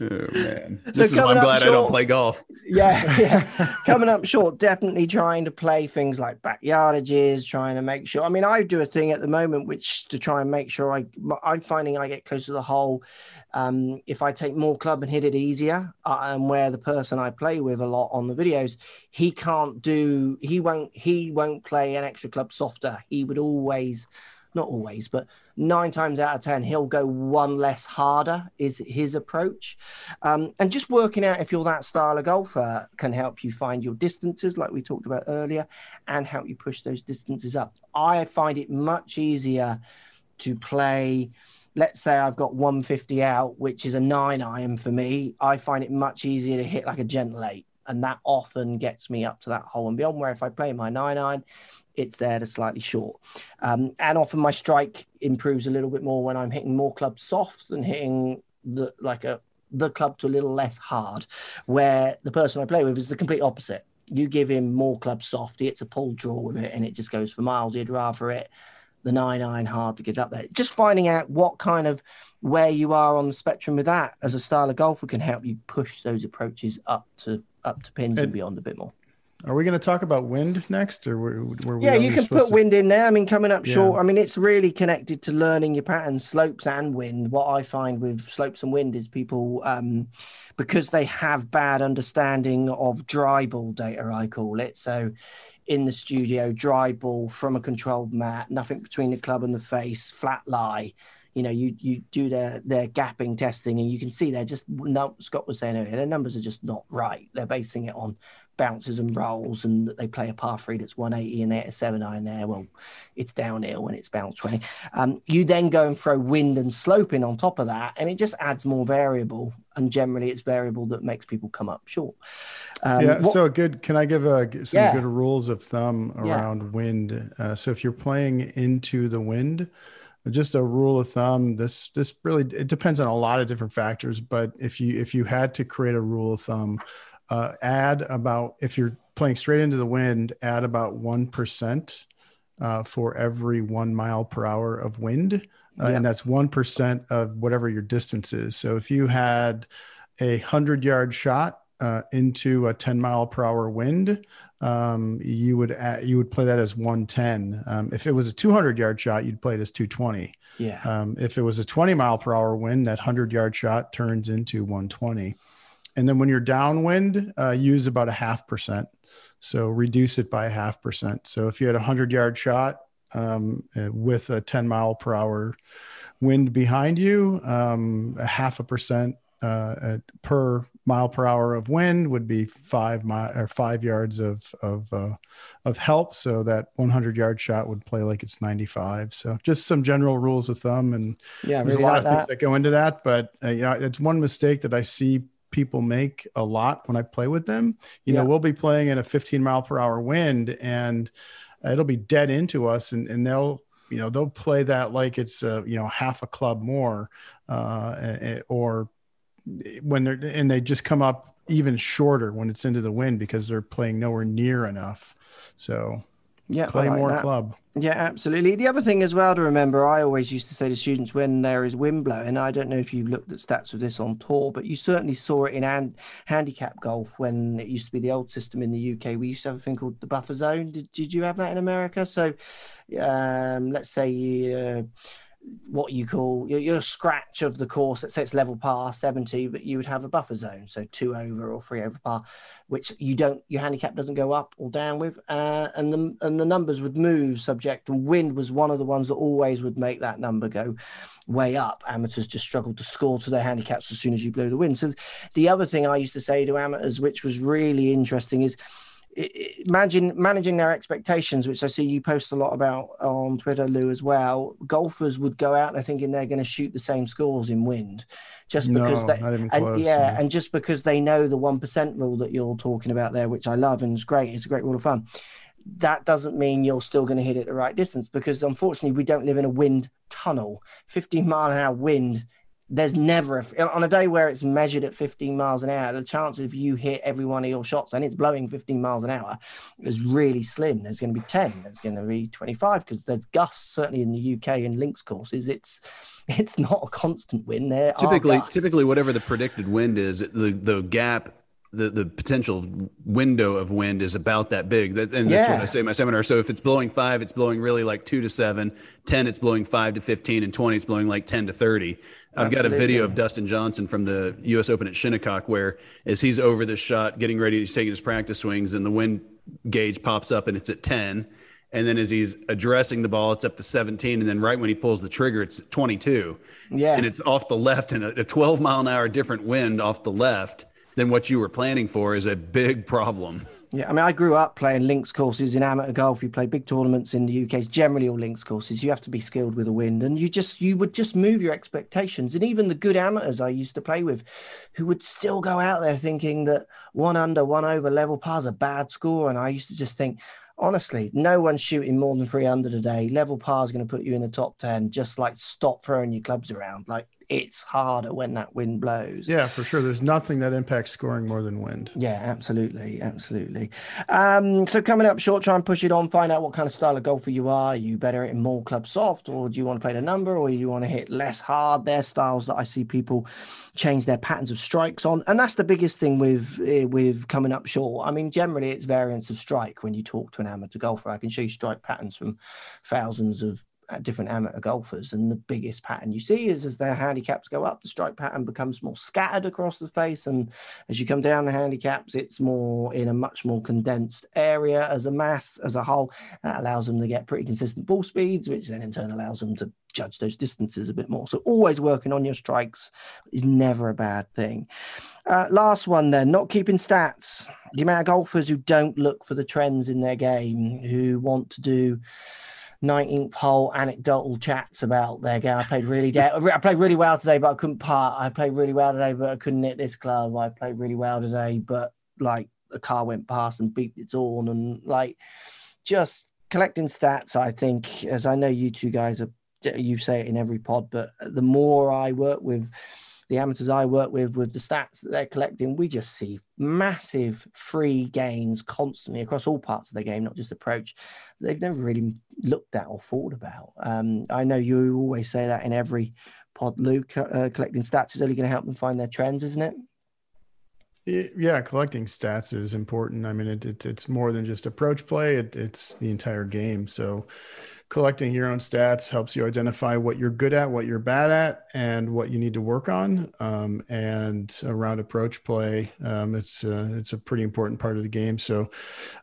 Oh man, this so is why I'm glad short, I don't play golf. [LAUGHS] Yeah, yeah. [LAUGHS] coming up short, definitely trying to play things like backyardages, trying to make sure. I mean, I do a thing at the moment which to try and make sure I. I'm finding I get closer to the hole. Um, if I take more club and hit it easier, uh, and where the person I play with a lot on the videos, he can't do. He won't. He won't play an extra club softer. He would always not always, but nine times out of 10, he'll go one less harder, is his approach. Um, and just working out if you're that style of golfer can help you find your distances, like we talked about earlier, and help you push those distances up. I find it much easier to play. Let's say I've got 150 out, which is a nine iron for me. I find it much easier to hit like a gentle eight and that often gets me up to that hole and beyond. Where if I play my nine iron, it's there to slightly short. Um, and often my strike improves a little bit more when I'm hitting more clubs soft than hitting the like a the club to a little less hard. Where the person I play with is the complete opposite. You give him more clubs soft, he hits a pull draw with it, and it just goes for miles. He'd rather it the nine iron hard to get up there. Just finding out what kind of where you are on the spectrum with that as a style of golfer can help you push those approaches up to up to pins and, and beyond a bit more. Are we going to talk about wind next, or were, were we? Yeah, you can put to... wind in there. I mean, coming up yeah. short. I mean, it's really connected to learning your patterns, slopes and wind. What I find with slopes and wind is people, um, because they have bad understanding of dry ball data, I call it. So, in the studio, dry ball from a controlled mat, nothing between the club and the face, flat lie you know, you you do their their gapping testing, and you can see they're just no. Scott was saying earlier, their numbers are just not right. They're basing it on bounces and rolls, and they play a par three that's 180 and they hit a seven iron there. Well, it's downhill when it's bounce 20. Um, you then go and throw wind and sloping on top of that, and it just adds more variable. And generally, it's variable that makes people come up short. Um, yeah. What, so good. Can I give a, some yeah. good rules of thumb around yeah. wind? Uh, so if you're playing into the wind, just a rule of thumb this this really it depends on a lot of different factors but if you if you had to create a rule of thumb uh, add about if you're playing straight into the wind, add about one percent uh, for every one mile per hour of wind, uh, yeah. and that's one percent of whatever your distance is. So if you had a hundred yard shot uh, into a 10 mile per hour wind, um, you would add, you would play that as 110. Um, if it was a 200 yard shot, you'd play it as 220. Yeah. Um, if it was a 20 mile per hour wind, that 100 yard shot turns into 120. And then when you're downwind, uh, use about a half percent. So reduce it by a half percent. So if you had a hundred yard shot um, uh, with a 10 mile per hour wind behind you, um, a half a percent uh, per mile per hour of wind would be five mile or five yards of of uh, of help. So that 100 yard shot would play like it's 95. So just some general rules of thumb, and yeah, there's a lot of things that. that go into that. But uh, yeah, it's one mistake that I see people make a lot when I play with them. You yeah. know, we'll be playing in a 15 mile per hour wind and it'll be dead into us and, and they'll, you know, they'll play that like it's, uh, you know, half a club more uh, or when they're, and they just come up even shorter when it's into the wind because they're playing nowhere near enough. So Yeah, Claymore like Club. Yeah, absolutely. The other thing as well to remember, I always used to say to students when there is wind blowing, I don't know if you've looked at stats of this on tour, but you certainly saw it in hand, handicap golf when it used to be the old system in the UK. We used to have a thing called the buffer zone. Did, did you have that in America? So um, let's say uh, what you call your, your scratch of the course. Say it's level par 70, but you would have a buffer zone, so two over or three over par, which you don't your handicap doesn't go up or down with, uh, and the and the numbers would move subject. And wind was one of the ones that always would make that number go way up. Amateurs just struggled to score to their handicaps as soon as you blew the wind. So the other thing I used to say to amateurs, which was really interesting, is imagine managing their expectations, which I see you post a lot about on Twitter, Lou, as well. Golfers would go out there thinking they're going to shoot the same scores in wind, just because No, they, and close, yeah, and just because they know the one percent rule that you're talking about there, which I love and it's great. It's a great rule of thumb. That doesn't mean you're still going to hit it the right distance because unfortunately we don't live in a wind tunnel. 15 mile an hour wind there's never a, on a day where it's measured at 15 miles an hour the chance of you hit every one of your shots and it's blowing 15 miles an hour is really slim. There's going to be 10 there's going to be 25 because there's gusts certainly in the uk in links courses. It's it's not a constant wind there typically typically whatever the predicted wind is the the gap the, the potential window of wind is about that big. That, and that's what i say in my seminar. So if it's blowing five it's blowing really like two to seven. 10 it's blowing five to 15 and 20 it's blowing like 10 to 30 i've got a video of dustin johnson from the us open at shinnecock where as he's over the shot getting ready he's taking his practice swings and the wind gauge pops up and it's at 10 and then as he's addressing the ball it's up to 17 and then right when he pulls the trigger it's 22 Yeah. and it's off the left and a, a 12 mile an hour different wind off the left than what you were planning for is a big problem Yeah, I mean, I grew up playing links courses in amateur golf. You play big tournaments in the UK. It's generally all links courses. You have to be skilled with the wind, and you just you would just move your expectations. And even the good amateurs I used to play with, who would still go out there thinking that one under, one over level par's a bad score, and I used to just think. Honestly, no one's shooting more than three under today. Level par is going to put you in the top 10. Just like stop throwing your clubs around. Like it's harder when that wind blows. Yeah, for sure. There's nothing that impacts scoring more than wind. Yeah, absolutely, absolutely. Um, so coming up short, try and push it on. Find out what kind of style of golfer you are. Are you better in more club soft, or do you want to play the number, or you want to hit less hard? Their styles that I see people change their patterns of strikes on, and that's the biggest thing with eh, with coming up short. I mean, generally it's variants of strike. When you talk to an amateur golfer, I can show you strike patterns from thousands of uh, different amateur golfers and the biggest pattern you see is as their handicaps go up the strike pattern becomes more scattered across the face and as you come down the handicaps it's more in a much more condensed area as a mass as a whole. That allows them to get pretty consistent ball speeds which then in turn allows them to judge those distances a bit more. So always working on your strikes is never a bad thing. Uh, last one then not keeping stats. The amount of golfers who don't look for the trends in their game who want to do 19th hole anecdotal chats about their game. I played really I played really well today, but I couldn't part. I played really well today, but I couldn't hit this club. I played really well today, but like a car went past and beeped its horn and like just collecting stats. I think, as I know you two guys are, you say it in every pod, but the more I work with the amateurs I work with, with the stats that they're collecting, we just see massive free gains constantly across all parts of the game, not just approach. They've never really looked at or thought about. Um, I know you always say that in every pod, Luke. Uh, collecting stats is only going to help them find their trends, isn't it? Yeah, collecting stats is important. I mean, it, it, it's more than just approach play, it, it's the entire game. So, collecting your own stats helps you identify what you're good at, what you're bad at, and what you need to work on. Um, and around approach play, um, it's uh, it's a pretty important part of the game. So,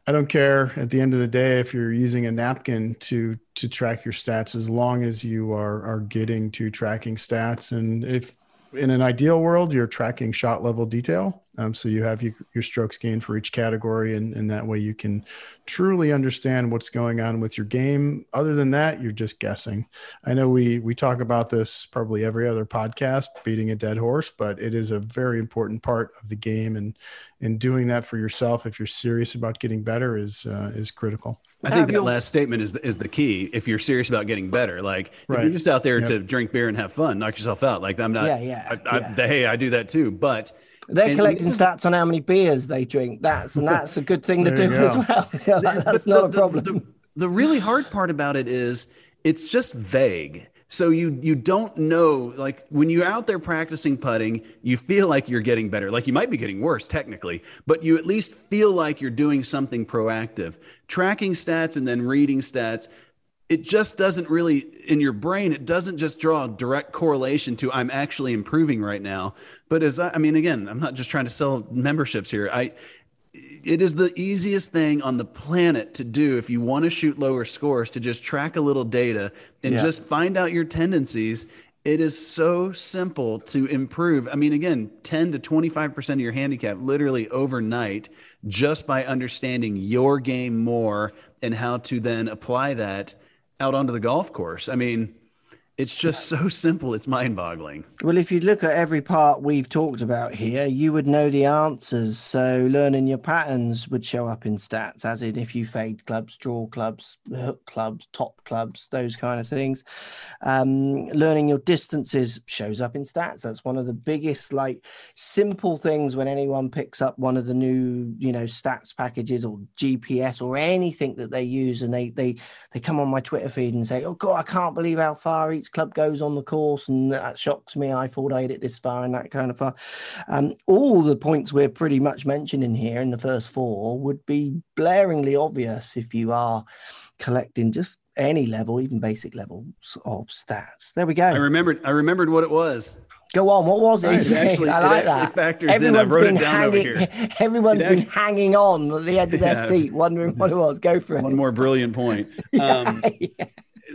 I don't care at the end of the day if you're using a napkin to to track your stats, as long as you are are getting to tracking stats, and if in an ideal world, you're tracking shot level detail. Um, so you have your, your strokes gained for each category, and, and that way you can truly understand what's going on with your game. Other than that, you're just guessing. I know we we talk about this probably every other podcast, beating a dead horse, but it is a very important part of the game, and and doing that for yourself, if you're serious about getting better, is uh, is critical. I think Have that you- last statement is the, is the key. If you're serious about getting better, like if you're just out there Yep. to drink beer and have fun, knock yourself out. Like I'm not. Yeah, yeah, I, I, yeah. Hey, I do that too. But They're and collecting is- stats on how many beers they drink. That's and that's a good thing to [LAUGHS] do as well. [LAUGHS] That's not the- a problem. the- the really hard part about it is it's just vague. So you you don't know like when you're out there practicing putting, you feel like you're getting better. Like you might be getting worse technically, but you at least feel like you're doing something proactive. Tracking stats and then reading stats, it just doesn't really in your brain it doesn't just draw a direct correlation to i'm actually improving right now. But as i, I mean again i'm not just trying to sell memberships here. I it is the easiest thing on the planet to do if you want to shoot lower scores to just track a little data and yeah. just find out your tendencies. It is so simple to improve. I mean again 10 to 25% of your handicap literally overnight just by understanding your game more and how to then apply that out onto the golf course. I mean, it's just so simple. It's mind boggling. Well, if you look at every part we've talked about here, you would know the answers. So, learning your patterns would show up in stats, as in if you fade clubs, draw clubs, hook clubs, top clubs, those kind of things. Um, learning your distances shows up in stats. That's one of the biggest, like, simple things when anyone picks up one of the new, you know, stats packages or GPS or anything that they use, and they they they come on my Twitter feed and say, "Oh God, I can't believe how far each club goes on the course, and that shocks me. I thought I hit it this far and that kind of far. Um, all the points we're pretty much mentioning here in the first four would be blaringly obvious if you are collecting just any level, even basic levels of stats. There we go. I remembered. I remembered what it was. Go on. What was it? it actually, [LAUGHS] I like it actually that. Factors Everyone's in. I wrote been it down hanging, over here. [LAUGHS] Everyone's it been actually, hanging on at the edge of their yeah, seat, wondering what it was. Go for it. One more brilliant point. [LAUGHS] Um, yeah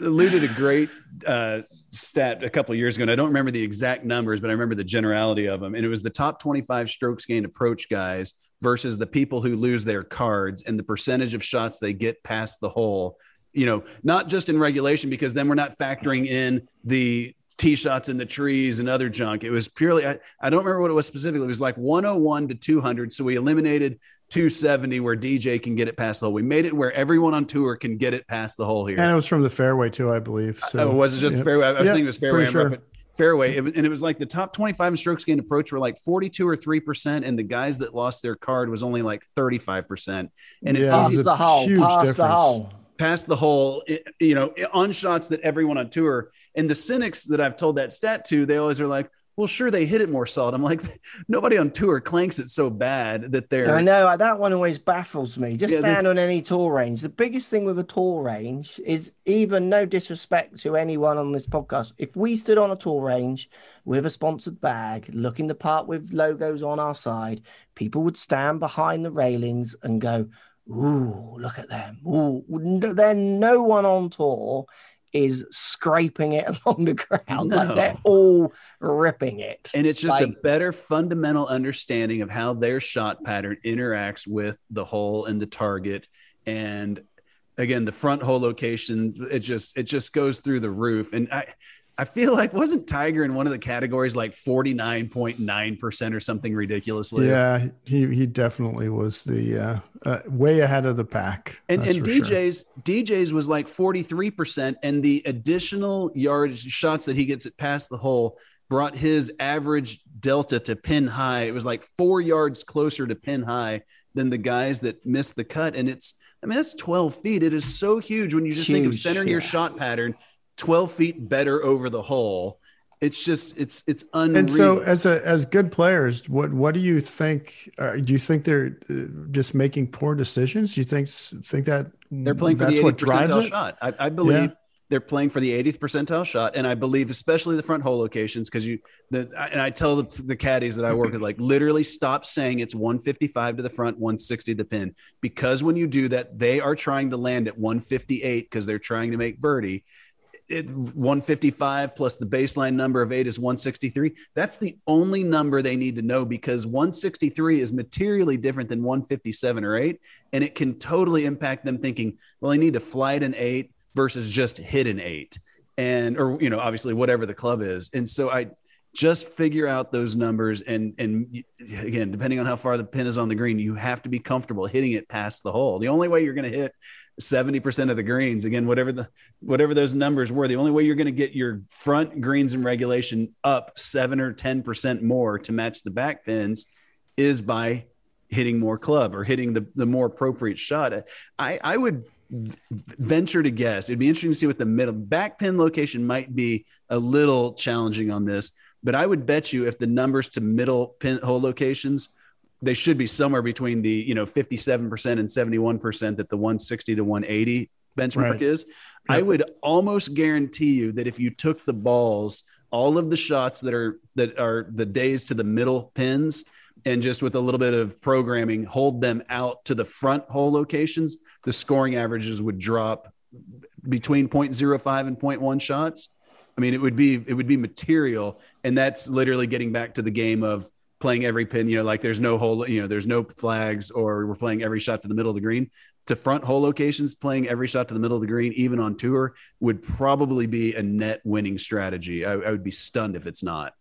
alluded a great uh, stat a couple years ago, and I don't remember the exact numbers, but I remember the generality of them. And it was the top 25 strokes gained approach guys versus the people who lose their cards and the percentage of shots they get past the hole. You know, not just in regulation, because then we're not factoring in the tee shots in the trees and other junk. It was purely, I, I don't remember what it was specifically. It was like 101 to 200. So we eliminated 270 where DJ can get it past the hole. We made it where everyone on tour can get it past the hole here. And it was from the fairway too, I believe. So oh, was it just the fairway? I was thinking it was fairway. Sure. Fairway, and it was like the top 25 in strokes gained approach were like 42 or 3 percent, and the guys that lost their card was only like 35 percent. And it's yeah, easy the hole, past difference. the hole, past the hole. You know, on shots that everyone on tour and the cynics that I've told that stat to, they always are like, well, sure, they hit it more solid. I'm like, [LAUGHS] nobody on tour clanks it so bad that they're. I know that one always baffles me. Just yeah, stand they... on any tour range. The biggest thing with a tour range is even no disrespect to anyone on this podcast. If we stood on a tour range with a sponsored bag, looking the part with logos on our side, people would stand behind the railings and go, Ooh, look at them. Ooh, then no one on tour is scraping it [LAUGHS] along the ground. No. Like they're all ripping it. And it's just like, a better fundamental understanding of how their shot pattern interacts with the hole and the target. And again, the front hole location, it just it just goes through the roof. And I I feel like wasn't Tiger in one of the categories like 49.9% or something ridiculously? Yeah, he he definitely was the uh, uh, way ahead of the pack. And, and DJ's sure. DJ's was like 43% and the additional yard shots that he gets it past the hole brought his average delta to pin high. It was like 4 yards closer to pin high than the guys that missed the cut and it's I mean that's 12 feet. It is so huge when you just huge, think of centering yeah. your shot pattern 12 feet better over the hole. It's just it's it's unreal. And so as a as good players, what what do you think? Uh, do you think they're uh, just making poor decisions? Do you think think that they're playing for the 80th percentile shot? I, I believe yeah. they're playing for the 80th percentile shot, and I believe especially the front hole locations because you the and I tell the, the caddies that I work with like literally stop saying it's 155 to the front, 160 to the pin because when you do that, they are trying to land at 158 because they're trying to make birdie it, 155 plus the baseline number of eight is 163. That's the only number they need to know because 163 is materially different than 157 or eight. And it can totally impact them thinking, well, I need to fly an eight versus just hit an eight. And, or, you know, obviously whatever the club is. And so I, just figure out those numbers and and again depending on how far the pin is on the green you have to be comfortable hitting it past the hole the only way you're going to hit 70% of the greens again whatever the whatever those numbers were the only way you're going to get your front greens in regulation up 7 or 10% more to match the back pins is by hitting more club or hitting the, the more appropriate shot i i would venture to guess. It'd be interesting to see what the middle back pin location might be a little challenging on this, but I would bet you if the numbers to middle pin hole locations, they should be somewhere between the you know 57% and 71% that the 160 to 180 benchmark right. is. Yep. I would almost guarantee you that if you took the balls, all of the shots that are that are the days to the middle pins and just with a little bit of programming, hold them out to the front hole locations, the scoring averages would drop between 0.05 and 0.1 shots. I mean, it would be it would be material, and that's literally getting back to the game of playing every pin. You know, like there's no hole, you know, there's no flags, or we're playing every shot to the middle of the green. To front hole locations, playing every shot to the middle of the green, even on tour, would probably be a net winning strategy. I, I would be stunned if it's not.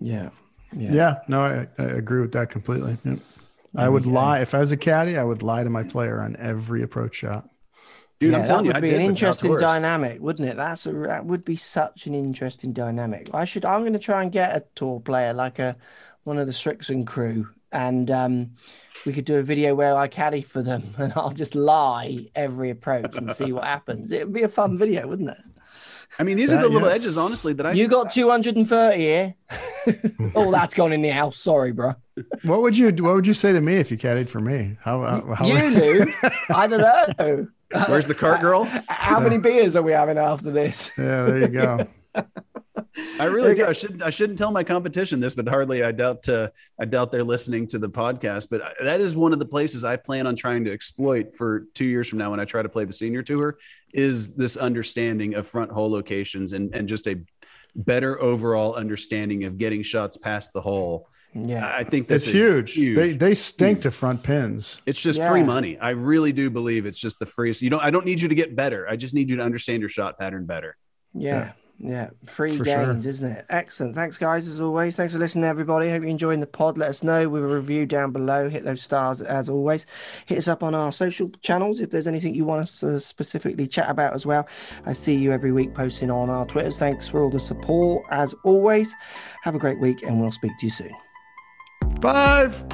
Yeah, yeah. yeah no, I, I, agree with that completely. Yep. I would lie if I was a caddy. I would lie to my player on every approach shot. Dude, yeah, I'm telling that would you, be an interesting dynamic, wouldn't it? That's a that would be such an interesting dynamic. I should. I'm going to try and get a tour player like a one of the Srixon crew, and um, we could do a video where I caddy for them, [LAUGHS] and I'll just lie every approach and see what happens. It would be a fun video, wouldn't it? I mean, these that, are the little edges, honestly, that I. You got 230 here. [LAUGHS] oh, that's gone in the house. Sorry, bro. What would you What would you say to me if you caddied for me? How, how, how... you knew? I don't know. Where's the cart girl? How many beers are we having after this? Yeah, there you go. [LAUGHS] I really do. I shouldn't. I shouldn't tell my competition this, but hardly. I doubt. Uh, I doubt they're listening to the podcast. But that is one of the places I plan on trying to exploit for two years from now when I try to play the senior tour. Is this understanding of front hole locations and and just a better overall understanding of getting shots past the hole. Yeah, I think that's it's huge. huge. They they stink huge. to front pins. It's just yeah. free money. I really do believe it's just the freest. You don't. I don't need you to get better. I just need you to understand your shot pattern better. Yeah. yeah. Yeah, free for gains, sure. isn't it? Excellent. Thanks, guys, as always. Thanks for listening, everybody. Hope you're enjoying the pod. Let us know with a review down below. Hit those stars as always. Hit us up on our social channels if there's anything you want us to specifically chat about as well. I see you every week posting on our Twitters. Thanks for all the support as always. Have a great week, and we'll speak to you soon. Five.